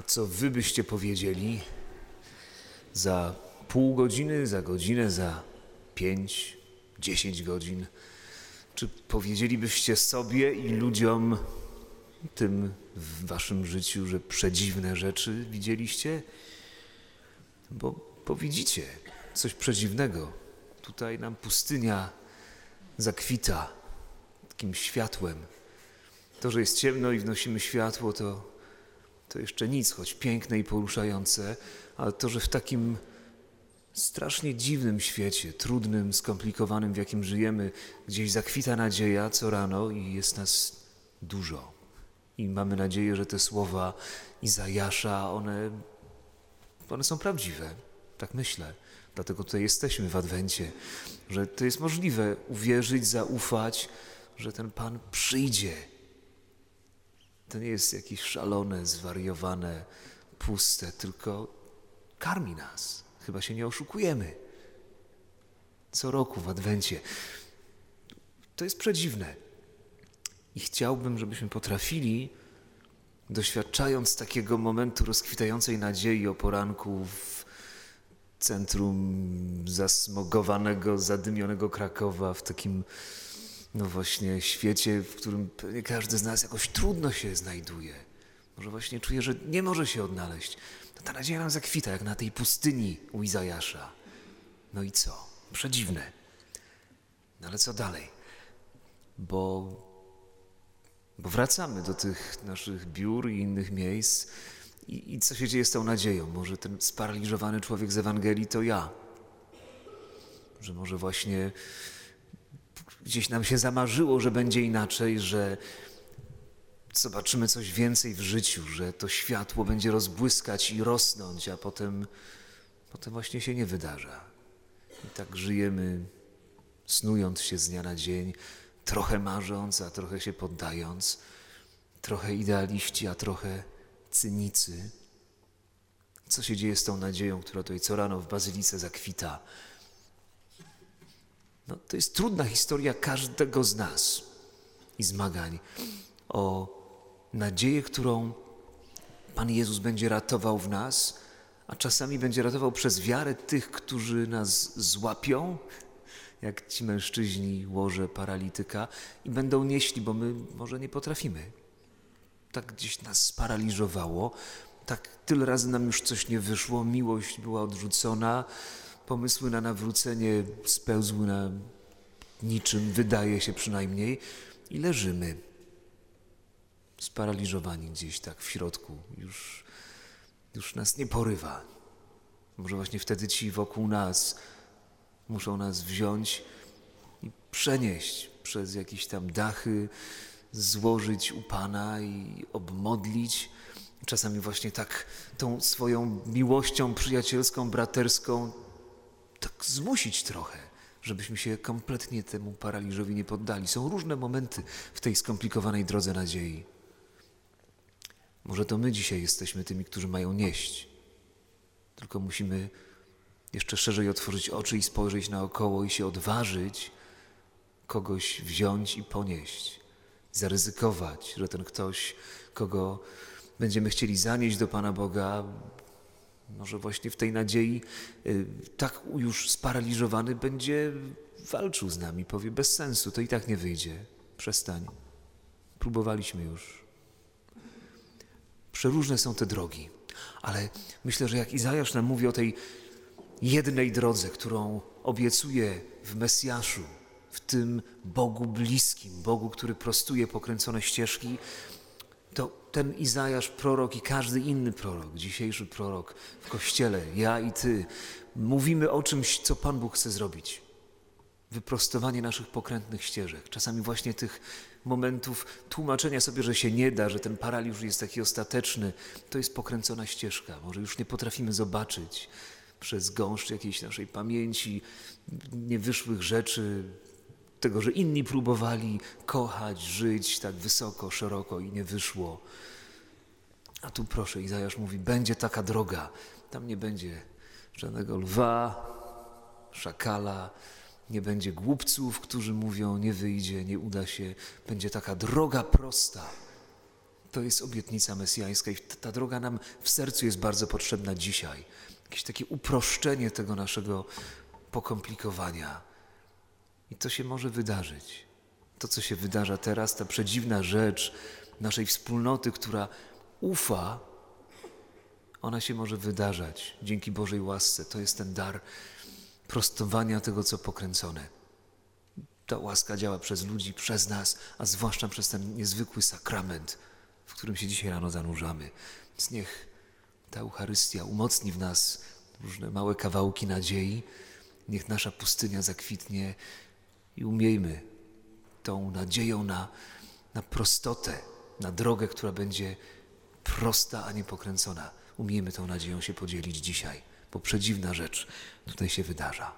A co wy byście powiedzieli za pół godziny, za godzinę, za pięć, dziesięć godzin? Czy powiedzielibyście sobie i ludziom tym w waszym życiu, że przedziwne rzeczy widzieliście? Bo, bo widzicie coś przedziwnego. Tutaj nam pustynia zakwita takim światłem. To, że jest ciemno i wnosimy światło, to, to jeszcze nic, choć piękne i poruszające, ale to, że w takim strasznie dziwnym świecie, trudnym, skomplikowanym, w jakim żyjemy, gdzieś zakwita nadzieja co rano i jest nas dużo. I mamy nadzieję, że te słowa Izajasza, one, one są prawdziwe. Tak myślę. Dlatego tutaj jesteśmy w Adwencie, że to jest możliwe uwierzyć, zaufać, że ten Pan przyjdzie. To nie jest jakieś szalone, zwariowane, puste, tylko karmi nas. Chyba się nie oszukujemy. Co roku w Adwencie. To jest przedziwne. I chciałbym, żebyśmy potrafili, doświadczając takiego momentu rozkwitającej nadziei o poranku w centrum zasmogowanego, zadymionego Krakowa, w takim, no właśnie, świecie, w którym pewnie każdy z nas jakoś trudno się znajduje. Może właśnie czuje, że nie może się odnaleźć. To ta nadzieja nam zakwita, jak na tej pustyni u Izajasza. No i co? Przedziwne. No ale co dalej? Bo, bo wracamy do tych naszych biur i innych miejsc. I, I co się dzieje z tą nadzieją? Może ten sparaliżowany człowiek z Ewangelii to ja. Że może właśnie gdzieś nam się zamarzyło, że będzie inaczej, że zobaczymy coś więcej w życiu, że to światło będzie rozbłyskać i rosnąć, a potem, potem właśnie się nie wydarza. I tak żyjemy, snując się z dnia na dzień, trochę marząc, a trochę się poddając, trochę idealiści, a trochę cynicy. Co się dzieje z tą nadzieją, która tutaj co rano w bazylice zakwita? No, to jest trudna historia każdego z nas i zmagań o nadzieję, którą Pan Jezus będzie ratował w nas, a czasami będzie ratował przez wiarę tych, którzy nas złapią, jak ci mężczyźni łoże paralityka i będą nieśli, bo my może nie potrafimy. Tak gdzieś nas sparaliżowało, tak tyle razy nam już coś nie wyszło, miłość była odrzucona, pomysły na nawrócenie spełzły na niczym, wydaje się przynajmniej, i leżymy sparaliżowani gdzieś tak w środku. Już, już nas nie porywa. Może właśnie wtedy ci wokół nas muszą nas wziąć i przenieść przez jakieś tam dachy, złożyć u Pana i obmodlić. Czasami właśnie tak tą swoją miłością przyjacielską, braterską, zmusić trochę, żebyśmy się kompletnie temu paraliżowi nie poddali. Są różne momenty w tej skomplikowanej drodze nadziei. Może to my dzisiaj jesteśmy tymi, którzy mają nieść. Tylko musimy jeszcze szerzej otworzyć oczy i spojrzeć naokoło i się odważyć kogoś wziąć i ponieść. Zaryzykować, że ten ktoś, kogo będziemy chcieli zanieść do Pana Boga, może właśnie w tej nadziei, y, tak już sparaliżowany, będzie walczył z nami, powie bez sensu, to i tak nie wyjdzie. Przestań. Próbowaliśmy już. Przeróżne są te drogi, ale myślę, że jak Izajasz nam mówi o tej jednej drodze, którą obiecuje w Mesjaszu, w tym Bogu bliskim, Bogu, który prostuje pokręcone ścieżki, to ten Izajasz, prorok i każdy inny prorok, dzisiejszy prorok w Kościele, ja i Ty, mówimy o czymś, co Pan Bóg chce zrobić. Wyprostowanie naszych pokrętnych ścieżek, czasami właśnie tych momentów tłumaczenia sobie, że się nie da, że ten paraliż jest taki ostateczny, to jest pokręcona ścieżka. Może już nie potrafimy zobaczyć przez gąszcz jakiejś naszej pamięci niewyszłych rzeczy, tego, że inni próbowali kochać, żyć tak wysoko, szeroko i nie wyszło. A tu proszę, Izajasz mówi, będzie taka droga. Tam nie będzie żadnego lwa, szakala, nie będzie głupców, którzy mówią, nie wyjdzie, nie uda się. Będzie taka droga prosta, To jest obietnica mesjańska i ta, droga nam w sercu jest bardzo potrzebna dzisiaj. Jakieś takie uproszczenie tego naszego pokomplikowania. I to się może wydarzyć. To, co się wydarza teraz, ta przedziwna rzecz naszej wspólnoty, która ufa, ona się może wydarzać dzięki Bożej łasce. To jest ten dar prostowania tego, co pokręcone. Ta łaska działa przez ludzi, przez nas, a zwłaszcza przez ten niezwykły sakrament, w którym się dzisiaj rano zanurzamy. Więc niech ta Eucharystia umocni w nas różne małe kawałki nadziei, niech nasza pustynia zakwitnie i umiejmy tą nadzieją na, na prostotę, na drogę, która będzie prosta, a nie pokręcona. Umiejmy tą nadzieją się podzielić dzisiaj, bo przedziwna rzecz tutaj się wydarza.